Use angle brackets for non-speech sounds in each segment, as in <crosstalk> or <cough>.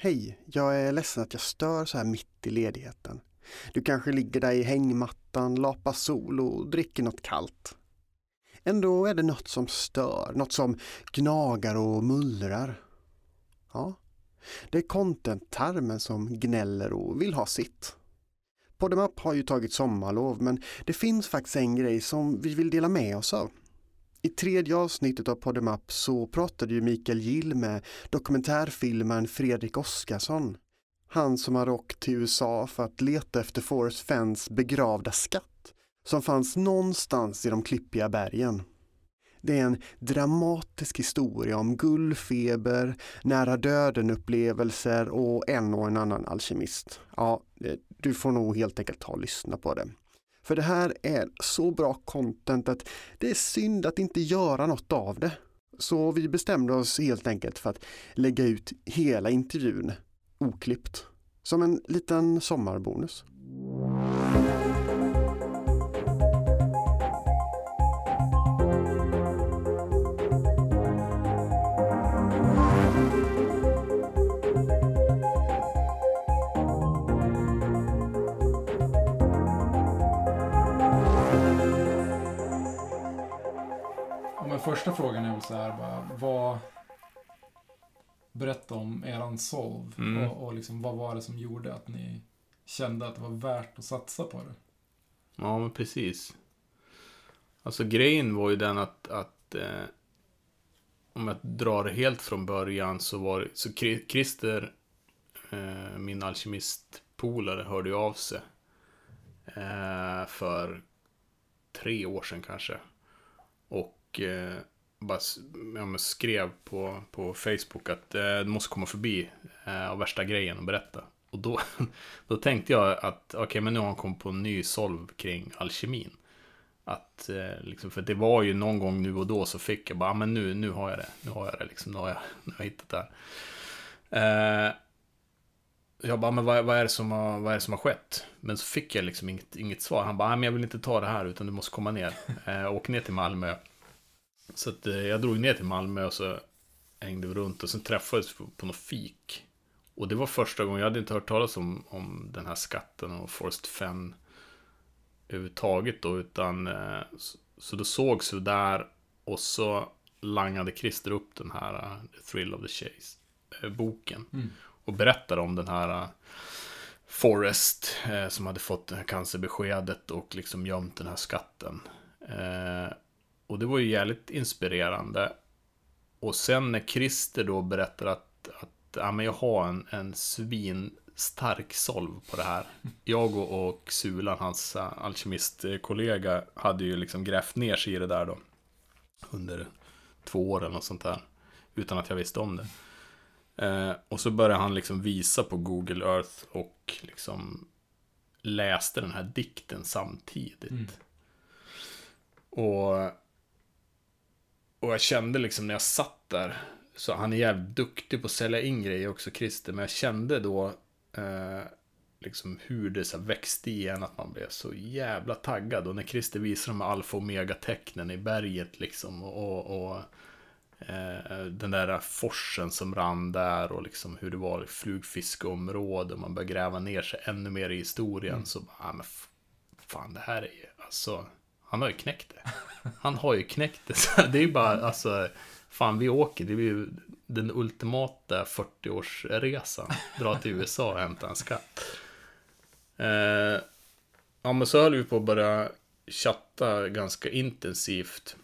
Hej, jag är ledsen att jag stör så här mitt i ledigheten. Du kanske ligger där i hängmattan, lapar sol och dricker något kallt. Ändå är det något som stör, något som gnagar och mullrar. Ja, det är content-tarmen som gnäller och vill ha sitt. Podemap har ju tagit sommarlov men det finns faktiskt en grej som vi vill dela med oss av. I tredje avsnittet av Podemap så pratade ju Mikael Gill med dokumentärfilmaren Fredrik Oskarsson. Han som har åkt till USA för att leta efter Forrest Fens begravda skatt som fanns någonstans i de klippiga bergen. Det är en dramatisk historia om guldfeber, nära döden-upplevelser och en och en annan alkemist. Ja, eh, du får nog helt enkelt ta och lyssna på det. För det här är så bra content att det är synd att inte göra något av det. Så vi bestämde oss helt enkelt för att lägga ut hela intervjun oklippt. Som en liten sommarbonus. Solv mm. och, och liksom, vad var det som gjorde att ni kände att det var värt att satsa på det? Ja, men precis. Alltså grejen var ju den att, att eh, om jag drar det helt från början så var det, så Christer, eh, min alkemistpolare, hörde ju av sig. Eh, för tre år sedan kanske. Och och eh, bara ja, skrev på, på Facebook att eh, du måste komma förbi eh, av värsta grejen och berätta. Och då, <laughs> då tänkte jag att okej, okay, men nu har han kommit på en ny solv kring alkemin. Att, eh, liksom, för det var ju någon gång nu och då så fick jag bara, ah, men nu, nu har jag det, nu har jag det, liksom, nu har jag, <laughs> nu har jag hittat det här. Eh, jag bara, ah, men vad, vad, är det som har, vad är det som har skett? Men så fick jag liksom inget, inget svar. Han bara, ah, men jag vill inte ta det här utan du måste komma ner. <laughs> Eh, åk ner till Malmö. Så att, eh, jag drog ner till Malmö och så hängde vi runt och sen träffades vi på, något fik. Och det var första gången, jag hade inte hört talas om, om den här skatten och Forrest Fenn överhuvudtaget då, utan eh, så då sågs vi där och så langade Christer upp den här uh, The Thrill of the Chase boken mm. och berättade om den här Forrest som hade fått cancerbeskedet och liksom gömt den här skatten. Och det var ju jävligt inspirerande. Och sen när Christer då berättar att, att ja, men jag har en, en svinstark solv på det här. Jag och, och Sulan, hans uh, alkemistkollega, hade ju liksom grävt ner sig i det där då. Under två år eller något sånt där. Utan att jag visste om det. Eh, och så började han liksom visa på Google Earth och liksom läste den här dikten samtidigt. Mm. Och och jag kände liksom när jag satt där, så han är jävligt duktig på att sälja in grejer också, Christer, men jag kände då eh, liksom hur det så växte igen, att man blev så jävla taggad. Och när Christer visade de alfa och omega-tecknen i berget liksom, och, och eh, den där forsen som rann där och liksom hur det var i flugfiskeområde, man började gräva ner sig ännu mer i historien, mm. så bara, ah, men fan det här är ju, alltså, han har ju knäckt det. Han har ju knäckt det. Så det är ju bara, alltså, fan vi åker. Det är ju den ultimata 40-årsresan. Dra till USA och hämta en skatt. Eh, ja, men så höll vi på att börja chatta ganska intensivt.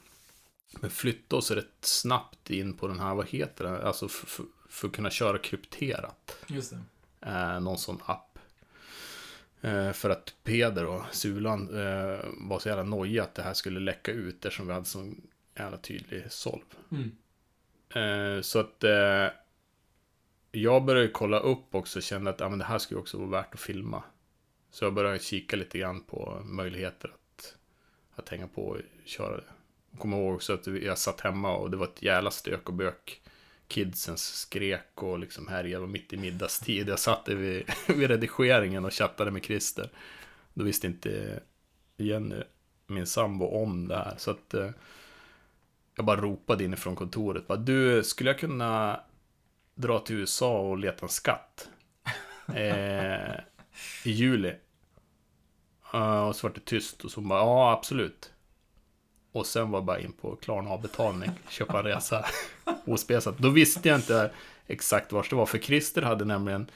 Men flytta oss rätt snabbt in på den här, vad heter det, alltså för, för att kunna köra krypterat. Just det. Eh, någon sån app. Eh, för att Peder och Sulan eh, var så jävla nojiga att det här skulle läcka ut eftersom vi hade så jävla tydlig solv. Mm. Eh, så att jag började kolla upp också och kände att ja, men det här skulle också vara värt att filma. Så jag började kika lite grann på möjligheter att, att hänga på och köra det. Jag kommer ihåg också att jag satt hemma och det var ett jävla stök och bök kidsen skrek och liksom härjade. var mitt i middagstid. Jag satt vid, <laughs> vid redigeringen och chattade med Christer. Då visste inte Jenny, min sambo, om det här. Så att eh, jag bara ropade inifrån kontoret. Bara, du, skulle jag kunna dra till USA och leta en skatt. <laughs> Eh, I juli. Uh, och så var det tyst och så bara, ja absolut. Och sen var det bara in på Klarna avbetalning, köpa en resa <laughs> ospesat. Då visste jag inte exakt var det var, för Christer hade nämligen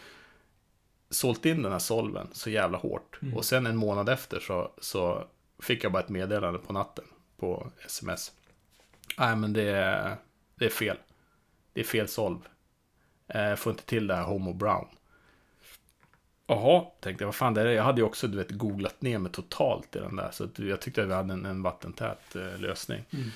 sålt in den här solven så jävla hårt. Mm. Och sen en månad efter så, så fick jag bara ett meddelande på natten på sms. Nej, men det är, det är fel. Det är fel solv. Jag eh, får inte till det här Homo Brown. Jaha, tänkte jag, vad fan det är Jag hade ju också, du vet, googlat ner mig totalt i den där. Så jag tyckte att vi hade en, en vattentät eh, lösning. Mm.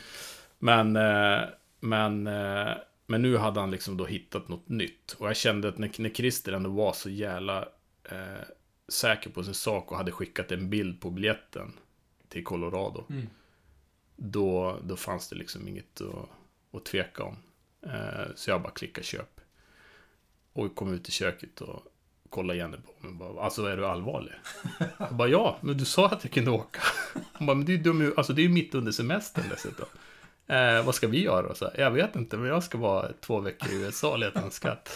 Men, eh, men, eh, men nu hade han liksom då hittat något nytt. Och jag kände att när, när Christer ändå var så jävla eh, säker på sin sak och hade skickat en bild på biljetten till Colorado. Mm. Då, då fanns det liksom inget att, att tveka om. Eh, så jag bara klickade köp. Och kom ut i köket och kollade Jenny på mig. Bara, alltså är du allvarlig? Jag bara, ja, men du sa att jag kunde åka. <laughs> Hon bara, men det är ju dum, alltså det är mitt under semestern dessutom. Eh, vad ska vi göra? Så, jag vet inte, men jag ska vara två veckor i USA och leta en skatt.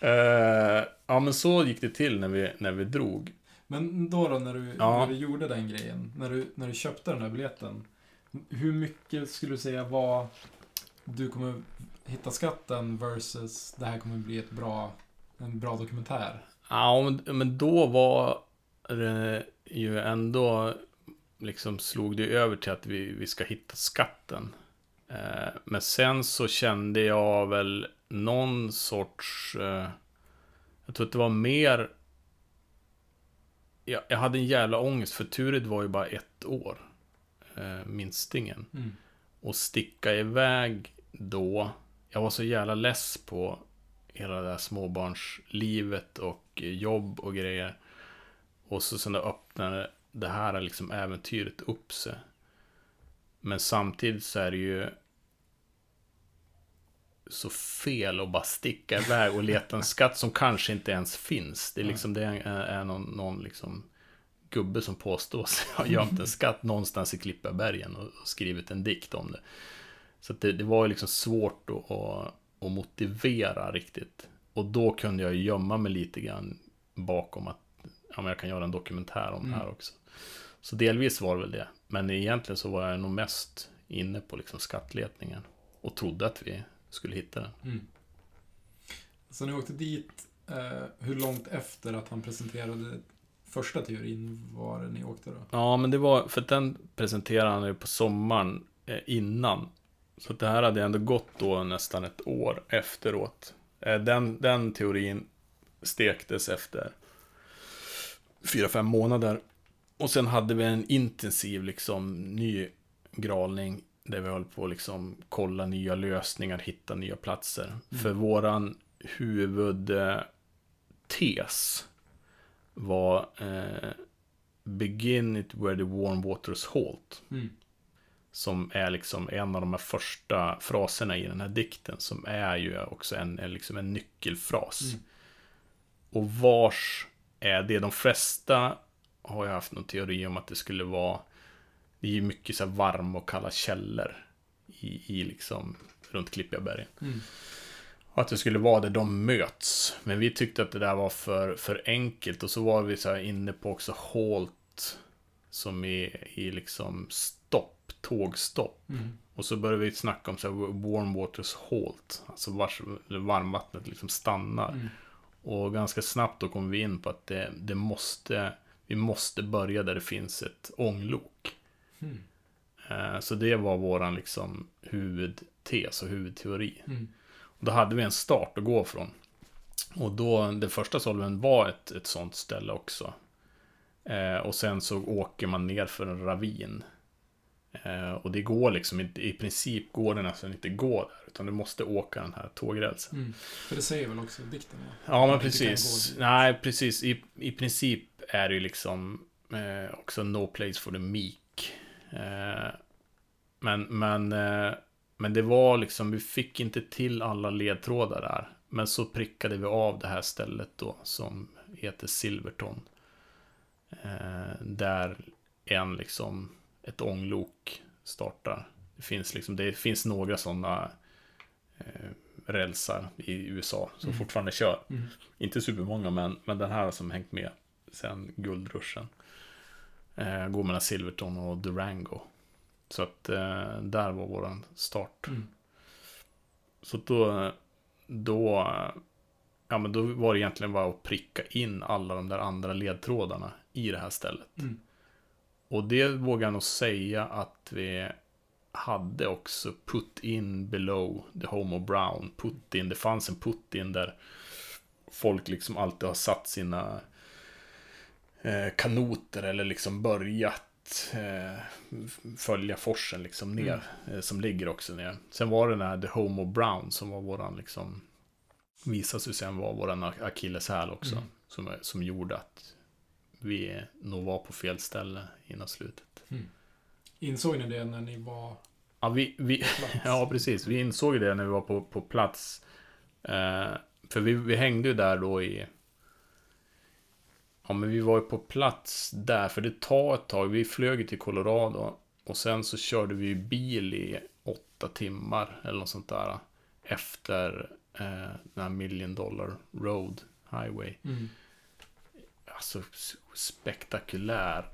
Eh, ja, men så gick det till när vi, när vi drog. Men då då, när du, ja. när du gjorde den grejen, när du, när du köpte den här biljetten. Hur mycket skulle du säga var du kommer hitta skatten versus det här kommer bli ett bra, en bra dokumentär? Ja, men då var det ju ändå liksom slog det över till att vi, vi ska hitta skatten. Eh, men sen så kände jag väl någon sorts... Eh, jag tror att det var mer... Jag, jag hade en jävla ångest, för Turid var ju bara ett år. Eh, minstingen. Mm. Och sticka iväg då. Jag var så jävla less på hela det där småbarnslivet och jobb och grejer. Och så sen öppnade det här liksom äventyret upp sig. Men samtidigt så är det ju så fel att bara sticka iväg och leta en skatt som kanske inte ens finns. Det är liksom det är, är någon, någon liksom gubbe som påstår sig ha gömt en skatt någonstans i Klippabergen och, och skrivit en dikt om det. Så det, det, var ju liksom svårt att, att, att, motivera riktigt. Och då kunde jag gömma mig lite grann bakom att ja, men jag kan göra en dokumentär om mm. det här mm. också. Så delvis var det väl det. Men egentligen så var jag nog mest inne på liksom skattletningen. Och trodde att vi skulle hitta den. Mm. Så ni åkte dit, eh, hur långt efter att han presenterade första teorin var det ni åkte då? Ja, men det var, för den presenterade han ju på sommaren eh, innan. Så det här hade ändå gått då nästan ett år efteråt. Eh, den, den teorin stektes efter fyra, fem månader. Och sen hade vi en intensiv liksom ny gralning där vi höll på att liksom kolla nya lösningar, hitta nya platser. Mm. För våran huvudtes var eh, Begin it where the warm waters halt. Mm. Som är liksom en av de här första fraserna i den här dikten. Som är ju också en, en, liksom en nyckelfras. Mm. Och vars är det de flesta har jag haft någon teori om att det skulle vara Det är ju mycket så varma och kalla källor i, i liksom runt Klippiga bergen. Mm. Och att det skulle vara där de möts. Men vi tyckte att det där var för, för enkelt och så var vi så inne på också halt som är i liksom tågstopp. Mm. Och så började vi snacka om så här warm waters halt, alltså vars varmvattnet liksom stannar. Mm. Och ganska snabbt då kom vi in på att det, det måste, vi måste börja där det finns ett ånglok. Mm. Så det var våran liksom huvudtes och huvudteori. Mm. Och då hade vi en start att gå från. Och då, den första solven var ett, ett sånt ställe också. Eh, och sen så åker man ner för en ravin. Eh, och det går liksom inte, i princip går det nästan inte gå där. Utan du måste åka den här tågrälsen. Mm. För det säger väl också dikten? Ja, ja men precis. Nej, precis. I, I princip är det ju liksom eh, också no place for the meek. Eh, men, men, eh, men det var liksom, vi fick inte till alla ledtrådar där. Men så prickade vi av det här stället då som heter Silverton. Eh, där en liksom ett ånglok startar. Det finns, liksom, det finns några sådana eh, rälsar i USA som Mm. fortfarande kör. Mm. Inte supermånga, men, men den här som hängt med sen guldruschen. Eh, går mellan Silverton och Durango. Så att eh, där var våran start. Mm. Så då, då, ja men då var det egentligen bara att pricka in alla de där andra ledtrådarna i det här stället. Mm. Och det vågar jag nog säga att vi hade också put in below the home of Brown. Put in, det fanns en put in där folk liksom alltid har satt sina eh, kanoter eller liksom börjat eh, följa forsen liksom ner. Eh, som ligger också ner. Sen var det den här The Home of Brown som var våran liksom visade sig sen vara våran akilleshäl också. Mm. Som, som gjorde att vi nog var på fel ställe innan slutet. Insåg ni det när ni var Ja, vi, vi, <laughs> ja, precis. Vi insåg det när vi var på, på plats. Eh, för vi, vi hängde ju där då i... Ja, men vi var ju på plats där, för det tar ett tag. Vi flög till Colorado. Och sen så körde vi bil i åtta timmar eller något sånt där. Efter eh, den här Million Dollar Road Highway. Mm. Alltså spektakulär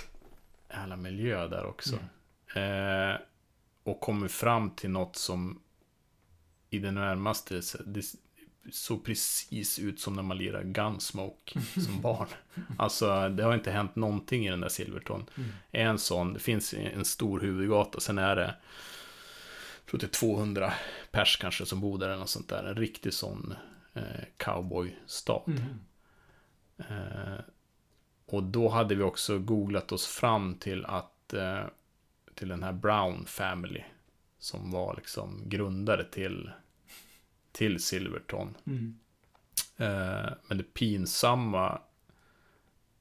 jävla miljö där också. Mm. Eh, och kommer fram till något som i det närmaste, det såg precis ut som när man lirar Gunsmoke <laughs> som barn. Alltså det har inte hänt någonting i den där Silverton. Mm. En sån, det finns en stor huvudgata, sen är det jag tror det är 200 pers kanske som bor där eller något sånt där. En riktig sån eh, cowboystad. Mm. Eh, och då hade vi också googlat oss fram till att eh, till den här Brown Family som var liksom grundare till till Silverton. Mm. Eh, men det pinsamma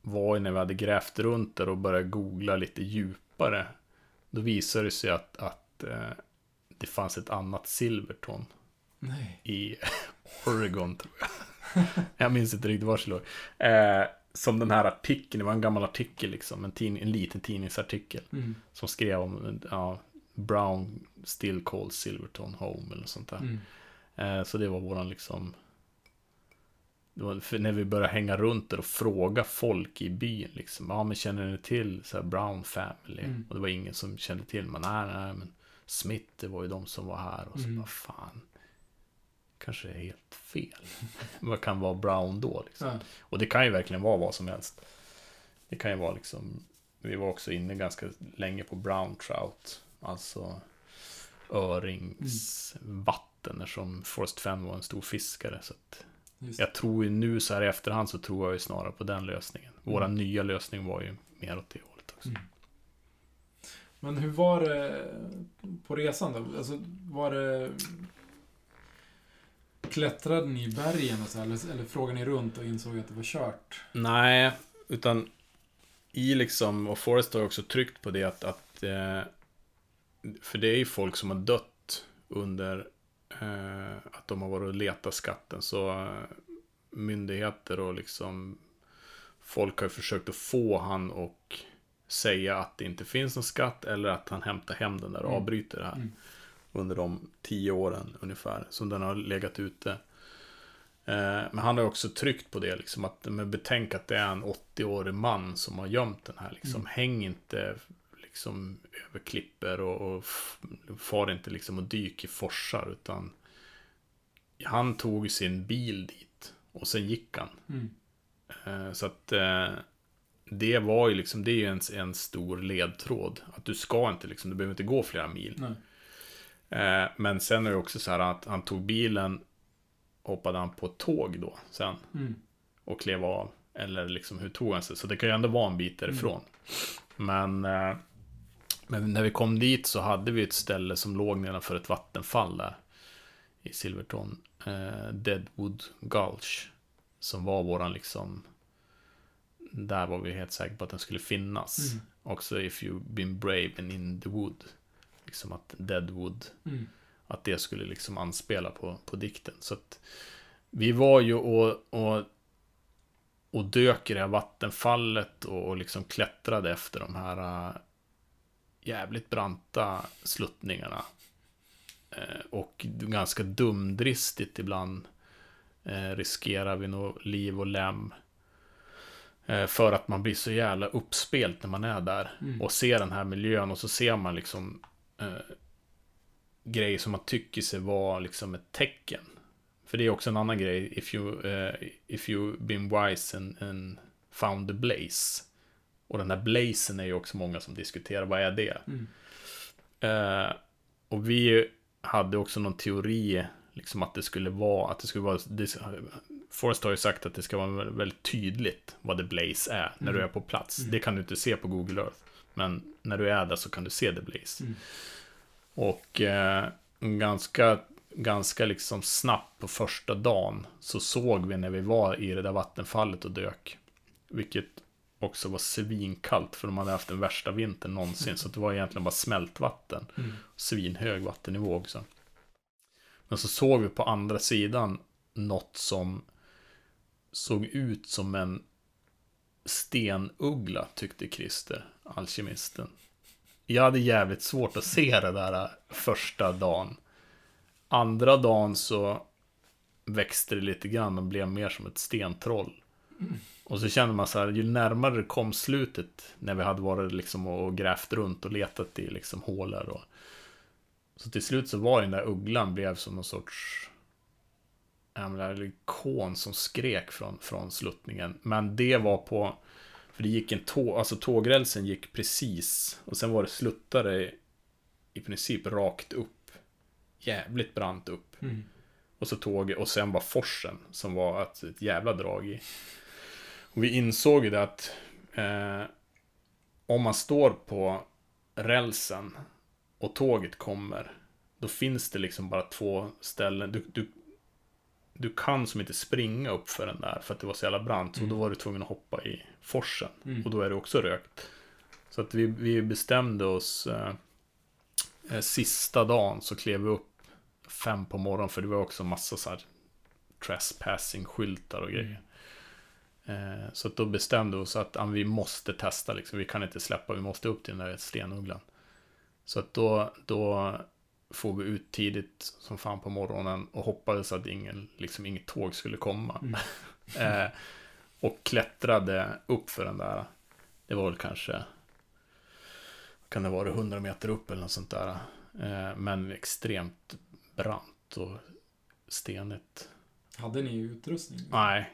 var ju när vi hade grävt runt där och började googla lite djupare. Då visade det sig att, att eh, det fanns ett annat Silverton Nej. i <laughs> Oregon tror jag. <laughs> jag minns inte riktigt var det låg. Som den här artikeln, det var en gammal artikel liksom, en, tidning, en liten tidningsartikel. Mm. Som skrev om, ja, Brown still calls Silverton home eller sånt där. Mm. Eh, så det var våran liksom, det var när vi började hänga runt där och fråga folk i byn liksom, ja men känner ni till så Brown family? Mm. Och det var ingen som kände till, men nej, nej, men Smith, det var ju de som var här och så Mm. bara fan, kanske är helt fel. <laughs> Vad kan vara Brown då liksom? Ja. Och det kan ju verkligen vara vad som helst. Det kan ju vara liksom, vi var också inne ganska länge på brown trout, alltså öringsvatten, eftersom Forrest Fenn var en stor fiskare. Så jag tror ju nu så här i efterhand så tror jag ju snarare på den lösningen. Våra Mm. nya lösning var ju mer åt det hållet också. Mm. Men hur var det på resan då? Alltså, var det... Klättrade ni i bergen och så, eller, eller frågade ni runt och insåg att det var kört? Nej, utan i liksom, och Forrest har också tryckt på det att, att eh, för det är ju folk som har dött under eh, att de har varit och letat skatten. Så eh, myndigheter och liksom folk har ju försökt att få han och säga att det inte finns någon skatt eller att han hämtar hem den där och Mm. avbryter det här. Mm. Under de tio åren ungefär som den har legat ute. Eh, Men han har också tryckt på det, liksom, att men betänk att det är en 80-årig man som har gömt den här. Liksom. Mm. Häng inte liksom, över klipper och, och far inte liksom och dyk i forsar. Utan han tog sin bil dit och sen gick han. Mm. Eh, Så att eh, det var ju liksom, det är ju en, en stor ledtråd. Att du ska inte liksom, du behöver inte gå flera mil. Nej. Eh, Men sen är det också så här att han tog bilen, hoppade han på tåg då sen Mm. och klev av. Eller liksom hur tog han sig? Så det kan ju ändå vara en bit därifrån. Men, eh, men när vi kom dit så hade vi ett ställe som låg nedanför ett vattenfall där. I Silverton. Eh, Deadwood Gulch. Som var våran liksom. Där var vi helt säkra på att den skulle finnas. Mm. Också if you've been brave and in the wood. Liksom att Deadwood Mm. att det skulle liksom anspela på, på dikten. Så att vi var ju och, och, och dök i det här vattenfallet och, och liksom klättrade efter de här äh, jävligt branta sluttningarna. eh, och ganska dumdristigt ibland eh, riskerar vi nog liv och lem. För att man blir så jävla uppspelt när man är där mm. och ser den här miljön och så ser man liksom eh, grejer som man tycker sig vara liksom ett tecken. För det är också en annan grej, if you, uh, if you been wise and, and found the blaze. Och den här blazen är ju också många som diskuterar, vad är det? Mm. Uh, och vi hade också någon teori, liksom att det skulle vara, att det skulle vara, det, Forrest har ju sagt att det ska vara väldigt tydligt vad the blaze är, när mm. du är på plats. Mm. Det kan du inte se på Google Earth. Men när du är där så kan du se the blaze. Mm. Och eh, ganska, ganska liksom snabbt på första dagen så såg vi när vi var i det där vattenfallet och dök. Vilket också var svinkallt för de hade haft den värsta vintern någonsin. Mm. Så det var egentligen bara smältvatten. Mm. Svinhög vattennivå också. Men så såg vi på andra sidan något som såg ut som en stenuggla tyckte Christer, alkemisten. Jag hade jävligt svårt att se det där äh, första dagen. Andra dagen så växte det lite grann och blev mer som ett stentroll. Mm. Och så kände man så här, ju närmare det kom slutet, när vi hade varit liksom och grävt runt och letat i liksom hålor och så till slut så var den där ugglan blev som någon sorts en kon som skrek från, från sluttningen. Men det var på för det gick en tåg, alltså tågrälsen gick precis. Och sen var det sluttare i princip rakt upp. Jävligt brant upp. Mm. Och så tåget och sen var forsen som var ett, ett jävla drag i. Och vi insåg ju det att eh, om man står på rälsen och tåget kommer. Då finns det liksom bara två ställen. Du, du, du kan som inte springa upp för den där för att det var så jävla brant. Mm. Och då var du tvungen att hoppa i forsen. Mm. Och då är det också rökt. Så att vi, vi bestämde oss eh, eh, sista dagen så klev vi upp fem på morgonen. För det var också massa så här trespassing-skyltar och grejer. Mm. Eh, så att då bestämde vi oss att ah, vi måste testa liksom. Vi kan inte släppa, vi måste upp till den där stenugglan. Så att då, då får vi ut tidigt som fan på morgonen och hoppades att ingen, liksom inget tåg skulle komma. Mm. <laughs> eh, och klättrade upp för den där. Det var väl kanske, kan det vara 100 meter upp eller något sånt där. Eh, men extremt brant och stenigt. Hade ni utrustning? Nej.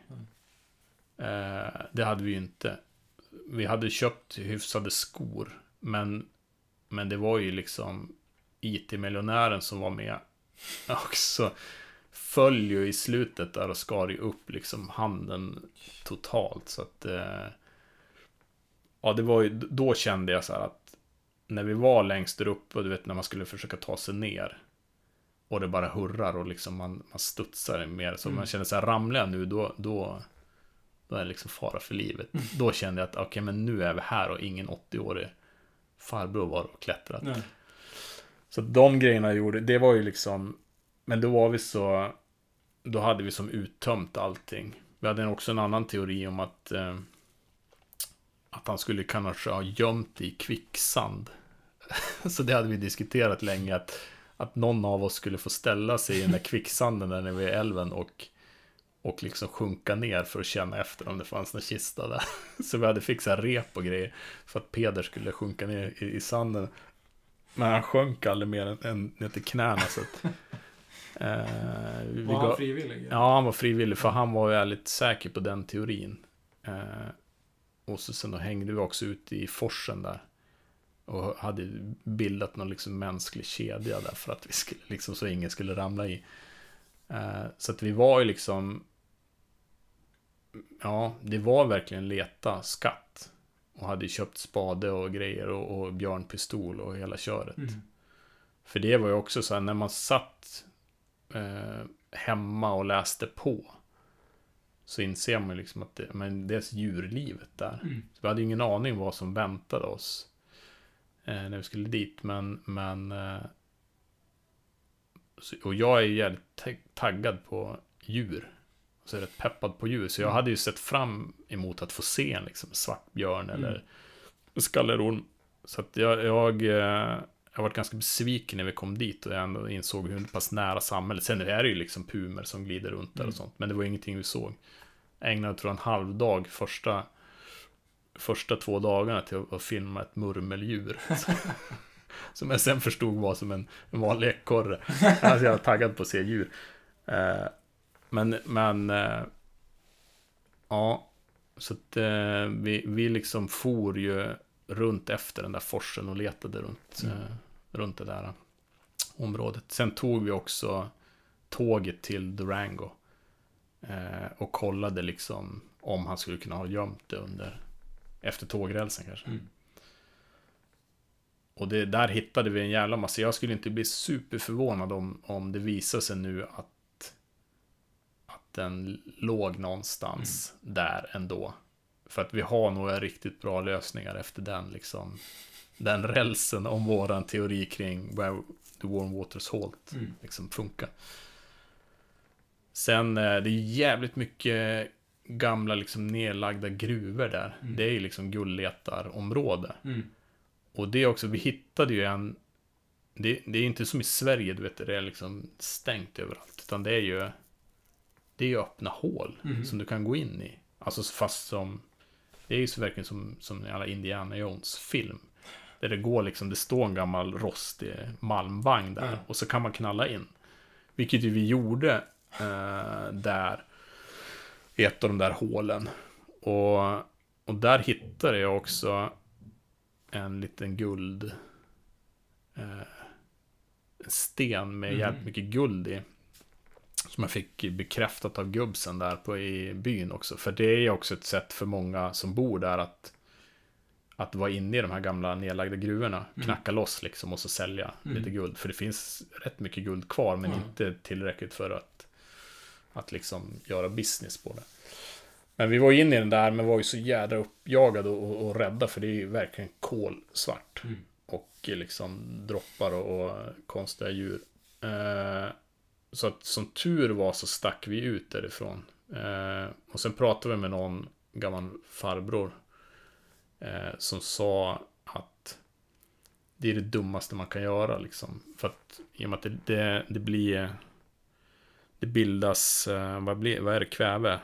Eh, det hade vi ju inte. Vi hade köpt hyfsade skor. Men, men det var ju liksom IT-miljonären som var med också föll ju i slutet där och skar ju upp liksom handen totalt. Så att... Eh, ja, det var ju, då kände jag så här att när vi var längst där uppe, du vet när man skulle försöka ta sig ner. Och det bara hurrar och liksom man, man studsar mer. Så mm. man känner så här, ramlar jag nu då, då, då är det liksom fara för livet. Mm. Då kände jag att okej, okay, men nu är vi här och ingen 80-årig farbror var och klättrat. Nej. Så de grejerna jag gjorde, det var ju liksom, men då var vi så, då hade vi som uttömt allting. Vi hade också en annan teori om att, eh, att han skulle kanske ha gömt i kvicksand. <laughs> så det hade vi diskuterat länge, att, att någon av oss skulle få ställa sig i den där kvicksanden där nere vid älven och och liksom sjunka ner för att känna efter om det fanns någon kista där. <laughs> Så vi hade fixat rep och grejer för att Peder skulle sjunka ner i, i sanden. Men han sjönk aldrig mer än, än ner till knäna. Så att, eh, var han gav, frivillig? Ja, han var frivillig. För han var väldigt säker på den teorin. Eh, och så sen då hängde vi också ute i forsen där. Och hade bildat någon liksom mänsklig kedja där för att vi skulle, liksom, så ingen skulle ramla i. Eh, så att vi var ju liksom... Ja, det var verkligen leta skatt. Och hade köpt spade och grejer och, och björnpistol och hela köret. Mm. För det var ju också så här när man satt eh, hemma och läste på. Så inser man liksom att det, men det är djurlivet där. Mm. Så vi hade ingen aning vad som väntade oss. Eh, när vi skulle dit. Men, men eh, och jag är jävligt taggad på djur så rätt peppad på djur. Så jag mm. hade ju sett fram emot att få se en liksom, svartbjörn mm. eller skallerorm. Så att jag, jag, eh, jag var ganska besviken när vi kom dit och jag ändå insåg hur pass nära samhället. Sen är det ju liksom pumer som glider runt där och mm. sånt. Men det var ingenting vi såg. Jag ägnade tror jag en halv dag första, första två dagarna till att, att filma ett murmeldjur. <laughs> som jag sen förstod var som en, en vanlig ekorre. Alltså jag var taggad på att se djur. Men, men eh, ja, så att eh, vi, vi liksom for ju runt efter den där forsen och letade runt, mm. eh, runt det där området. Sen tog vi också tåget till Durango. Och kollade liksom om han skulle kunna ha gömt det under efter tågrälsen kanske. Mm. Och det, där hittade vi en jävla massa. Jag skulle inte bli superförvånad om, om det visar sig nu att, den låg någonstans mm. där ändå. För att vi har några riktigt bra lösningar efter den, liksom, den rälsen om våran teori kring where the warm waters halt mm. liksom, funkar. Sen eh, det är jävligt mycket gamla liksom nedlagda gruvor där. Mm. Det är ju liksom guldletarområde. Mm. Och det är också, vi hittade ju en det, det, är inte som i Sverige, du vet, det är liksom stängt överallt. Utan det är ju Det är ju öppna hål mm. som du kan gå in i. Alltså fast som det är ju så verkligen som, som alla Indiana Jones-film. Där det går liksom, det står en gammal rostig malmvagn där. Mm. Och så kan man knalla in. Vilket ju vi gjorde eh, där. I ett av de där hålen. Och, och där hittade jag också en liten guld... Eh, en sten med mm. jävligt mycket guld i. Som jag fick bekräftat av gubbsen där på, i byn också. För det är också ett sätt för många som bor där att att vara inne i de här gamla nedlagda gruvorna, mm. knacka loss liksom och så sälja mm. lite guld. För det finns rätt mycket guld kvar men mm. inte tillräckligt för att, att liksom göra business på det. Men vi var inne i den där men var ju så jädra uppjagade och, och rädda för det är ju verkligen kolsvart. Mm. Och liksom droppar och, och konstiga djur. Eh, så att som tur var så stack vi ut därifrån. Eh, och sen pratade vi med någon gammal farbror. Eh, som sa att det är det dummaste man kan göra liksom. För att i och med att det, det, det blir... Det bildas, eh, vad, blir, vad är det, kväve.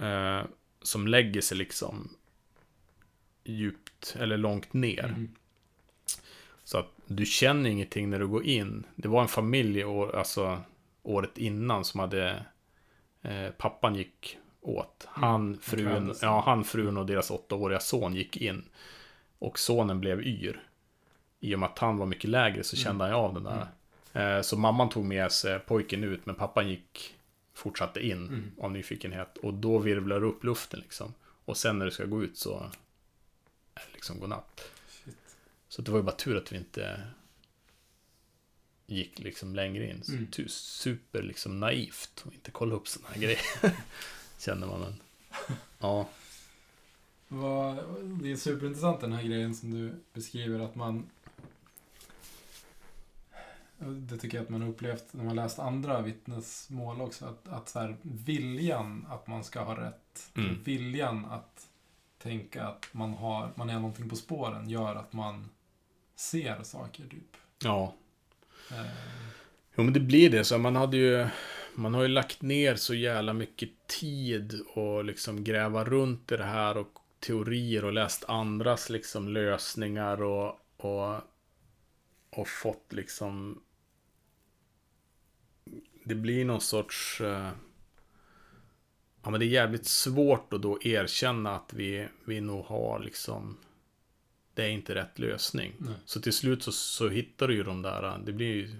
Eh, som lägger sig liksom djupt eller långt ner. Mm. Så att du känner ingenting när du går in. Det var en familj, och, alltså året innan som hade eh, pappan gick åt. Mm. Han, frun, ja, han, frun och deras åttaåriga son gick in. Och sonen blev yr. I och med att han var mycket lägre så kände mm. han av den där. Mm. Eh, så mamman tog med sig pojken ut men pappan gick fortsatte in mm. av nyfikenhet. Och då virvlar det upp luften liksom. Och sen när det ska gå ut så är det liksom godnatt. Shit. Så det var ju bara tur att vi inte gick liksom längre in. Mm. Super liksom naivt och inte kolla upp sådana här grejer. <laughs> Känner man men. <laughs> Ja. Det är superintressant den här grejen som du beskriver att man det tycker jag att man har upplevt när man läst andra vittnesmål också. Att, att så här, viljan att man ska ha rätt. Mm. Viljan att tänka att man, har, man är någonting på spåren gör att man ser saker typ. Ja. Jo men det blir det. Så man hade ju... Man har ju lagt ner så jävla mycket tid och liksom gräva runt i det här och teorier och läst andras liksom lösningar och, och, och fått liksom det blir någon sorts... Uh, ja, men det är jävligt svårt att då erkänna att vi, vi nog har liksom... Det är inte rätt lösning. Nej. Så till slut så, så hittar du ju de där, det blir ju...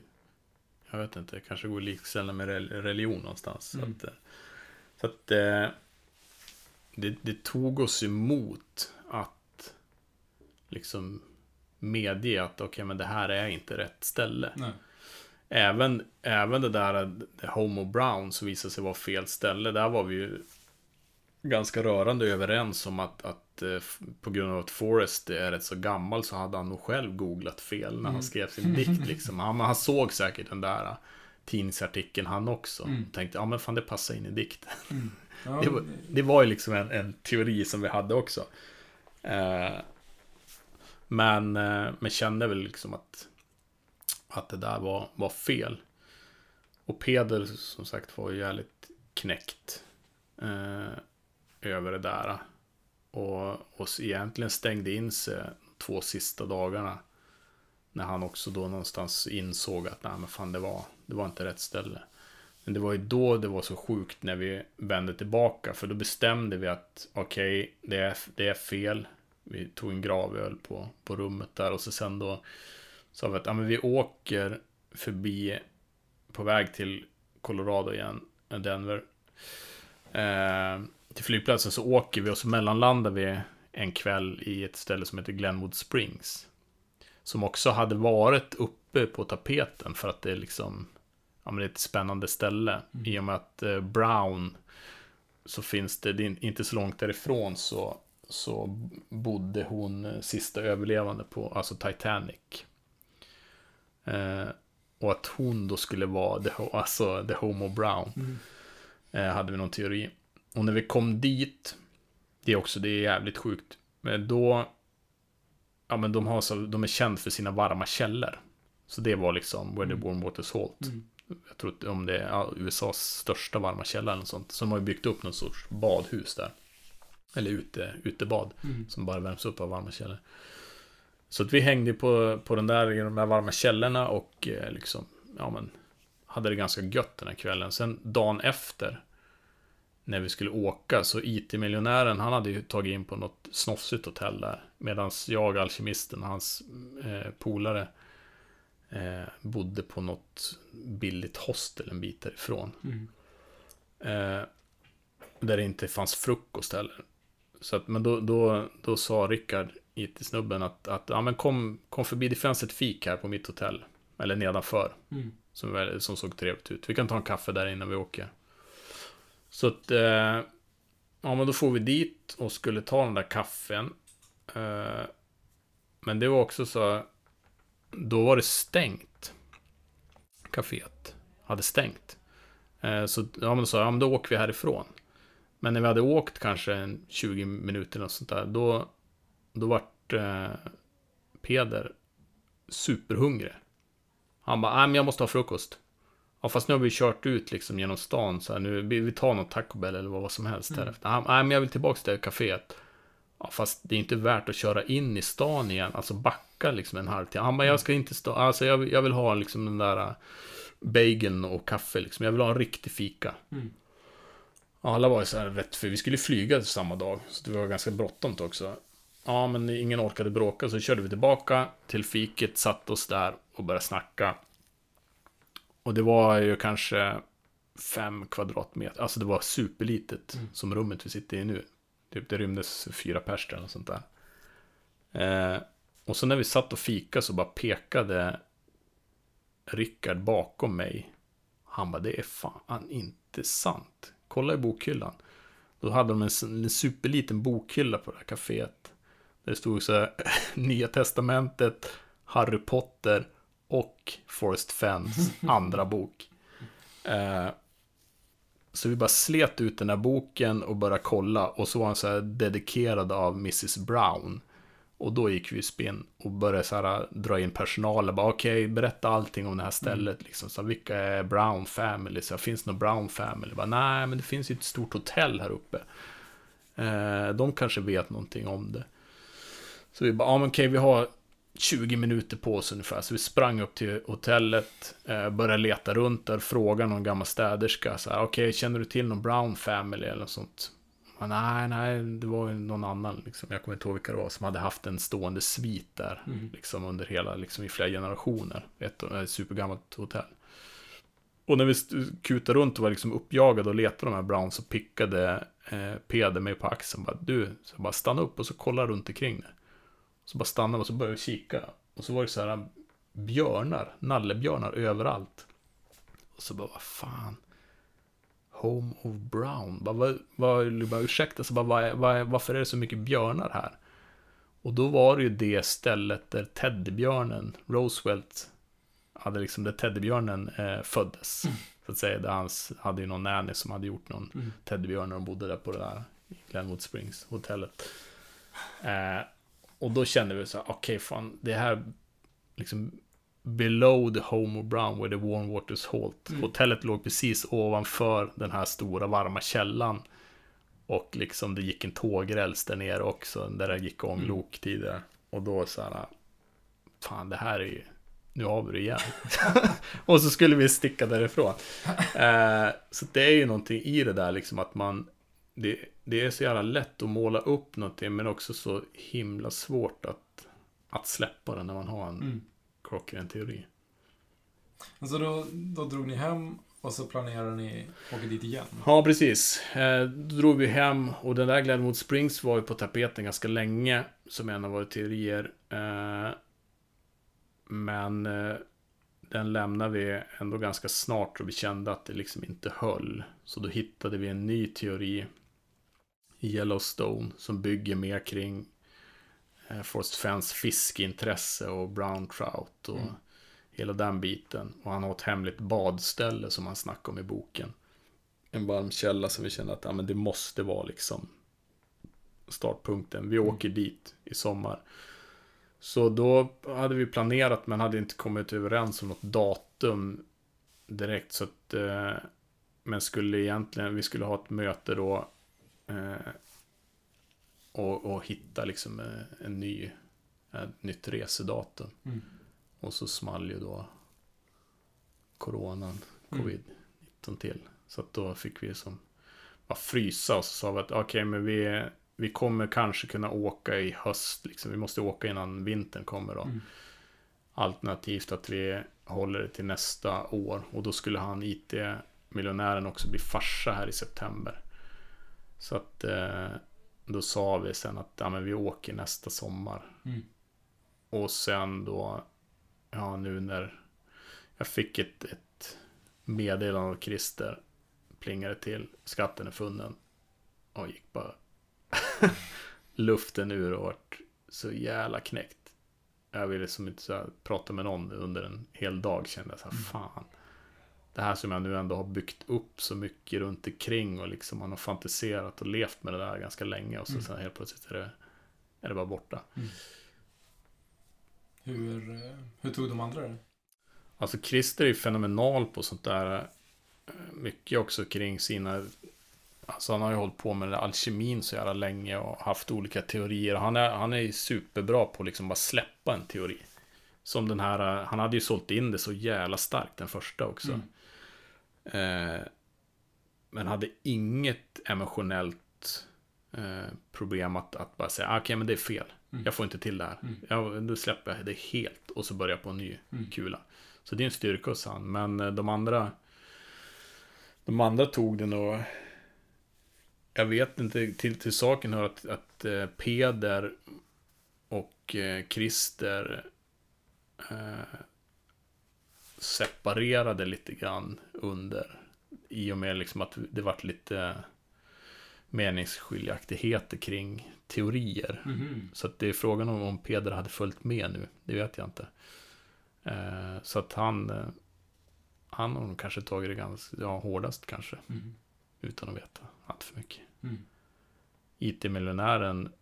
Jag vet inte, kanske går likställa med religion någonstans. Mm. Så att, så att eh, det, det tog oss emot att liksom medge att okej, okay, men det här är inte rätt ställe. Nej även, även det där det Homo Brown så visade sig vara fel ställe. Där var vi ju ganska rörande överens om att, att eh, på grund av att Forrest är rätt så gammal så hade han nog själv googlat fel när han mm. skrev sin dikt. <laughs> Liksom. Han, han såg säkert den där tidningsartikeln han också. Mm. Tänkte, ja men fan det passar in i dikten. Mm. <laughs> Ja, det, var, det var ju liksom en, en, teori som vi hade också. Eh, men, eh, men kände väl liksom att att det där var, var fel. Och Peder som sagt var ju jävligt knäckt eh, över det där. Och, och egentligen stängde in sig två sista dagarna. När han också då någonstans insåg att nej men fan det var, det var inte rätt ställe. Men det var ju då det var så sjukt när vi vände tillbaka. För då bestämde vi att okej, okay, det, är, det är fel. Vi tog en gravöl på, på rummet där och så sen då sa vi att ja, men vi åker förbi på väg till Colorado igen, Denver. Eh, till flygplatsen så åker vi och så mellanlandar vi en kväll i ett ställe som heter Glenwood Springs. Som också hade varit uppe på tapeten för att det är liksom ja, men det är ett spännande ställe. Mm. I och med att eh, Brown så finns det, det inte så långt därifrån så, så bodde hon eh, sista överlevande på, alltså Titanic. Eh, och att hon då skulle vara the, alltså, the Homo Brown. Mm. Eh, hade vi någon teori. Och när vi kom dit, det är också, det är jävligt sjukt. Men då, ja men de, har så, de är kända för sina varma källor. Så det var liksom where the warm water salt. Mm. Jag tror om det är ja, USAs största varma källa eller något sånt. Så de har ju byggt upp någon sorts badhus där. Eller ute, utebad. Mm. Som bara värms upp av varma källor. Så att vi hängde på, på den där, i de där varma källorna och eh, liksom, ja men, hade det ganska gött den här kvällen. Sen dagen efter, när vi skulle åka, så IT-miljonären, han hade ju tagit in på något snofsigt hotell där. Medan jag, alkemisten, hans eh, polare, eh, bodde på något billigt hostel en bit därifrån. Mm. Eh, där det inte fanns frukost heller. Så att, men då, då, då sa Rickard, IT-snubben, att, att ja, men kom, kom förbi, det fanns ett fik här på mitt hotell. Eller nedanför. Mm. Som, som såg trevligt ut. Vi kan ta en kaffe där innan vi åker. Så att, eh, ja men då får vi dit och skulle ta den där kaffen. Eh, men det var också så, då var det stängt. Caféet hade stängt. Eh, så ja, men då sa jag, ja, men då åker vi härifrån. Men när vi hade åkt kanske 20 minuter eller sånt där, då, då vart eh, Peder superhungrig. Han bara, nej men jag måste ha frukost. Ja, fast nu har vi kört ut liksom genom stan så här, nu, vi tar något Taco Bell eller vad som helst mm. därefter. Han, nej men jag vill tillbaka till kaféet. Ja, fast det är inte värt att köra in i stan igen, alltså backa liksom en halvtimme. Han bara, jag ska inte stå, alltså jag, jag vill ha liksom den där äh, bageln och kaffe liksom. Jag vill ha en riktig fika. Mm. Alla var ju så här rätt för vi skulle flyga samma dag, så det var ganska bråttom också. Ja, men ingen orkade bråka, så körde vi tillbaka till fiket, satt oss där och började snacka. Och det var ju kanske fem kvadratmeter, alltså det var superlitet mm. som rummet vi sitter i nu. Typ det rymdes fyra pers eller sånt där. Eh, och så när vi satt och fika så bara pekade Rickard bakom mig. Han bara, det är fan inte sant. Kolla i bokhyllan. Då hade de en, en superliten bokhylla på det här kaféet. Där det stod så här, <laughs> Nya Testamentet, Harry Potter och Forrest Fens <laughs> andra bok. Eh, så vi bara slet ut den här boken och började kolla. Och så var han så här dedikerad av Mrs Brown. Och då gick vi i spinn och började så här dra in personalen. Okej, okay, berätta allting om det här stället. Mm. Liksom. Så vilka är Brown Family? Så finns det någon Brown Family? Bara, Nej, men det finns ju ett stort hotell här uppe. Eh, de kanske vet någonting om det. Så vi bara, ja men okej, okay, vi har 20 minuter på oss ungefär. Så vi sprang upp till hotellet, eh, började leta runt där, frågade någon gammal städerska. Så här, okej, okay, känner du till någon Brown Family eller något sånt? Men, nej, nej, det var ju någon annan, liksom, jag kommer inte ihåg vilka det var, som hade haft en stående svit där, mm. liksom under hela, liksom i flera generationer. Ett, ett supergammalt hotell. Och när vi kutade runt och var liksom uppjagade och letade de här Brown så pickade eh, Peder mig på axeln. Bara, du, så bara stanna upp och så kolla runt omkring dig. Så bara stannade och så började vi kika. Och så var det så här björnar, nallebjörnar överallt. Och så bara, vad fan. Home of Brown. Bara, vad, vad, bara, ursäkta, så bara, vad, vad, varför är det så mycket björnar här? Och då var det ju det stället där teddybjörnen, Roosevelt, hade liksom där teddybjörnen eh, föddes. Mm. Så att säga, där hans, hade ju någon nanny som hade gjort någon mm. teddybjörn när de bodde där på det där Glenwood Springs hotellet. Eh, och då kände vi så här, okej okay, fan, det här liksom below the Homer Brown where the warm waters halt. Mm. Hotellet låg precis ovanför den här stora varma källan. Och liksom det gick en tågräls där nere också, där det gick ånglok Mm. tidigare. Och då så här, fan det här är ju, nu har vi det igen. <laughs> och så skulle vi sticka därifrån. Eh, så det är ju någonting i det där liksom att man, det, det är så jävla lätt att måla upp någonting, men också så himla svårt att, att släppa det när man har en Mm. klockren teori. Alltså då, då drog ni hem och så planerade ni att åka dit igen. Ja, precis. Eh, då drog vi hem och den där Glenwood Springs var ju på tapeten ganska länge som en av våra teorier. Eh, men eh, den lämnade vi ändå ganska snart och vi kände att det liksom inte höll. Så då hittade vi en ny teori i Yellowstone som bygger mer kring eh, Forrest Fens fiskeintresse och brown trout och Mm. hela den biten. Och han har ett hemligt badställe som han snackar om i boken en varm källa som vi kände att ja, men det måste vara liksom startpunkten. Vi åker dit i sommar. Så då hade vi planerat men hade inte kommit överens om något datum direkt. Så att, eh, men skulle egentligen, vi skulle ha ett möte då och, och hitta liksom eh, en ny, ett nytt resedatum. Mm. Och så small ju då coronan, Mm. covid-19 till. Så att då fick vi som bara frysa och så sa vi att okej, men vi, vi kommer kanske kunna åka i höst. Liksom. Vi måste åka innan vintern kommer då. Mm. Alternativt att vi håller det till nästa år. Och då skulle han IT-miljonären också bli farsa här i september. Så att eh, då sa vi sen att ja, men vi åker nästa sommar. Mm. Och sen då, ja nu när jag fick ett, ett meddelande av Christer, plingade till, skatten är funnen. Och gick bara <laughs> luften ur och vart så jävla knäckt. Jag ville som inte så här, prata med någon under en hel dag kände jag så här, fan. Det här som jag nu ändå har byggt upp så mycket runt omkring och liksom man har fantiserat och levt med det där ganska länge och så Mm. sen helt plötsligt är det, är det bara borta. Hur, eh, hur tog de andra det? Alltså Christer är ju fenomenal på sånt där. eh, Mycket också kring sina... Alltså han har ju hållit på med alkemin så jävla länge och haft olika teorier. Han är, han är ju superbra på att liksom bara släppa en teori. Som den här, eh, han hade ju sålt in det så jävla starkt den första också. Mm. Eh, men hade inget emotionellt eh, problem att, att bara säga, "Ah, okej men det är fel. Mm. Jag får inte till det här. Mm. Ja, då släpper jag det helt och så börjar jag på en ny Mm. kula. Så det är en styrka hos han. Men eh, de andra De andra tog det nog Jag vet inte, till, till saken hör att, att eh, Peder och eh, Christer eh, separerade lite grann under i och med liksom att det vart lite meningsskiljaktigheter kring teorier. Mhm. Så att det är frågan om, om Peder hade följt med nu. Det vet jag inte. Eh, så att han... Eh, han har nog kanske tagit det ganska ja, hårdast kanske. Mhm. Utan att veta allt för mycket. Mm. IT-miljonären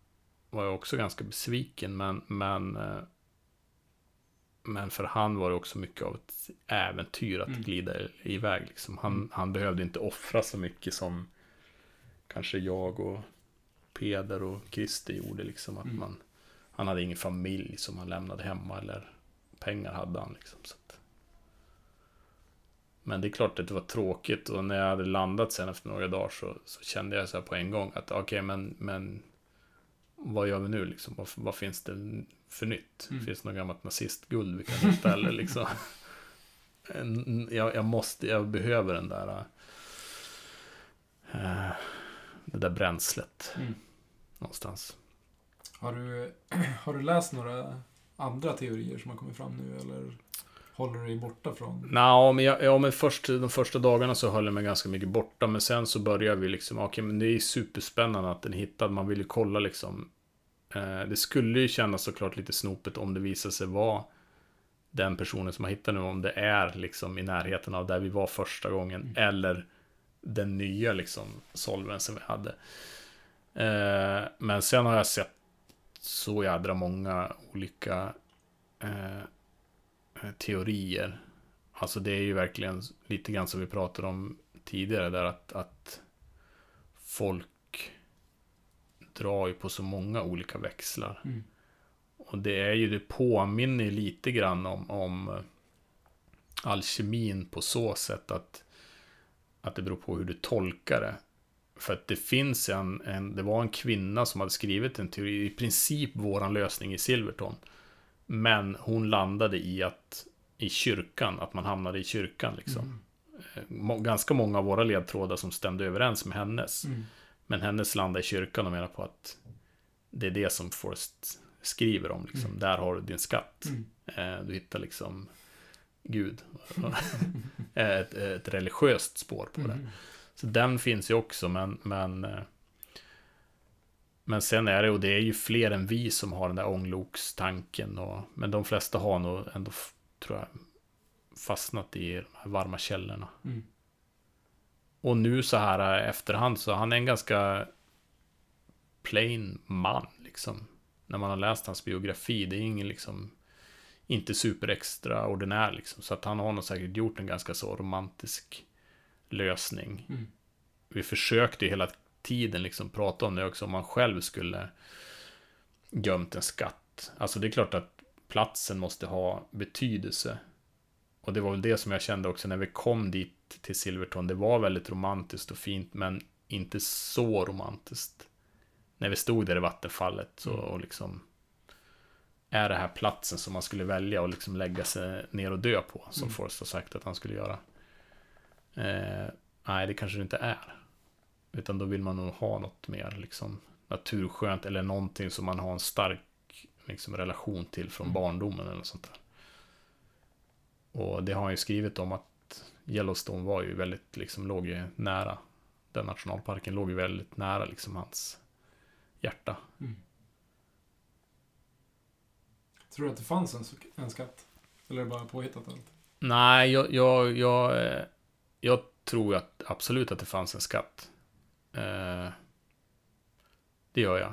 var jag också ganska besviken. Men, men, eh, men för han var det också mycket av ett äventyr att Mm. glida iväg. Liksom. Han, Mm. han behövde inte offra så mycket som kanske jag och Peder och Christer gjorde. Liksom, att Mm. man, han hade ingen familj som han lämnade hemma eller pengar hade han. Liksom, så att. Men det är klart att det var tråkigt och när jag hade landat sen efter några dagar så, så kände jag så här på en gång att okej men, men vad gör vi nu liksom? Vad, vad finns det för nytt? Mm. Finns det något gammalt nazistguld vi kan hitta eller <laughs> liksom? En- jag, jag måste, jag behöver den där eh, det där bränslet Mm. någonstans. Har, du, <clears throat> har du läst några andra teorier som har kommit fram nu eller håller du dig borta från? Nå, men, jag, ja, men först, de första dagarna så höll jag mig ganska mycket borta. Men sen så började vi liksom, okej men det är superspännande att den hittad. Man vill ju kolla liksom. Eh, det skulle ju kännas såklart lite snopet om det visar sig vara den personen som har hittat den. Om det är liksom i närheten av där vi var första gången. Mm. Eller den nya liksom solven som vi hade. Eh, men sen har jag sett så jädra många olika eh, teorier. Alltså det är ju verkligen lite grann som vi pratade om tidigare där att, att folk drar ju på så många olika växlar. Mm. Och det är ju, det påminner lite grann om, om eh, alkemin på så sätt att, att det beror på hur du tolkar det. För att det finns en, en, det var en kvinna som hade skrivit en teori, i princip våran lösning i Silverton. Men hon landade i att, i kyrkan, att man hamnade i kyrkan liksom. Mm. Eh, ganska många av våra ledtrådar som stämde överens med hennes. Mm. Men hennes landade i kyrkan och menar på att det är det som Forrest skriver om. Liksom. Mm. Där har du din skatt. Mm. Eh, du hittar liksom Gud. <laughs> ett, ett religiöst spår på det. Mm. Så den finns ju också, men, men eh, men sen är det, och det är ju fler än vi som har den där ånglokstanken. Och, men de flesta har nog ändå, tror jag, fastnat i de här varma källorna. Mm. Och nu så här efterhand så han är en ganska plain man liksom. När man har läst hans biografi. Det är ingen liksom inte super extraordinär liksom. Så att han har nog säkert gjort en ganska så romantisk lösning. Mm. Vi försökte ju hela tiden liksom prata om det också. Om man själv skulle gömt en skatt. Alltså det är klart att platsen måste ha betydelse. Och det var väl det som jag kände också när vi kom dit till Silverton. Det var väldigt romantiskt och fint, men inte så romantiskt. När vi stod där i vattenfallet så, mm. och liksom är det här platsen som man skulle välja och liksom lägga sig ner och dö på, som mm. Forrest har sagt att han skulle göra. Eh, nej, det kanske det inte är. Utan då vill man nog ha något mer liksom naturskönt eller någonting som man har en stark liksom, relation till från mm. barndomen eller sånt där. Och det har han ju skrivit om att Yellowstone var ju väldigt, liksom låg ju nära. Den nationalparken låg ju väldigt nära liksom hans hjärta. Mm. Tror du att det fanns en, en skatt? Eller är det bara påhittat allt? Nej, jag, jag, jag, eh, jag tror att absolut att det fanns en skatt. Eh, det gör jag.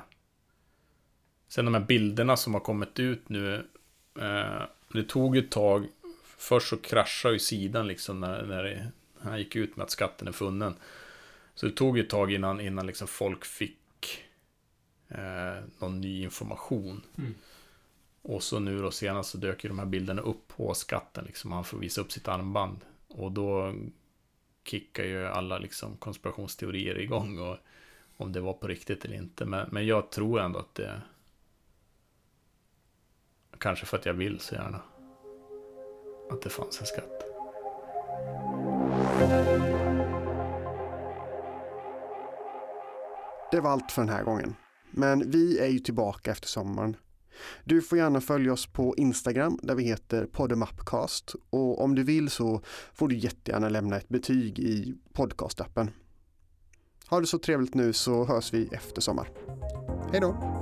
Sen de här bilderna som har kommit ut nu. Eh, det tog ett tag. Först så kraschade ju sidan liksom när, när det, han gick ut med att skatten är funnen. Så det tog ett tag innan, innan liksom folk fick eh, någon ny information. Mm. Och så nu då senast så dök ju de här bilderna upp på skatten liksom. Han får visa upp sitt armband. Och då kickar ju alla liksom konspirationsteorier igång. Och om det var på riktigt eller inte. Men, men jag tror ändå att det... Kanske för att jag vill så gärna. Att det fanns en skatt. Det var allt för den här gången. Men vi är ju tillbaka efter sommaren. Du får gärna följa oss på Instagram där vi heter Podemapcast och om du vill så får du jättegärna lämna ett betyg i podcastappen. Ha det så trevligt nu så hörs vi efter sommar. Hej då!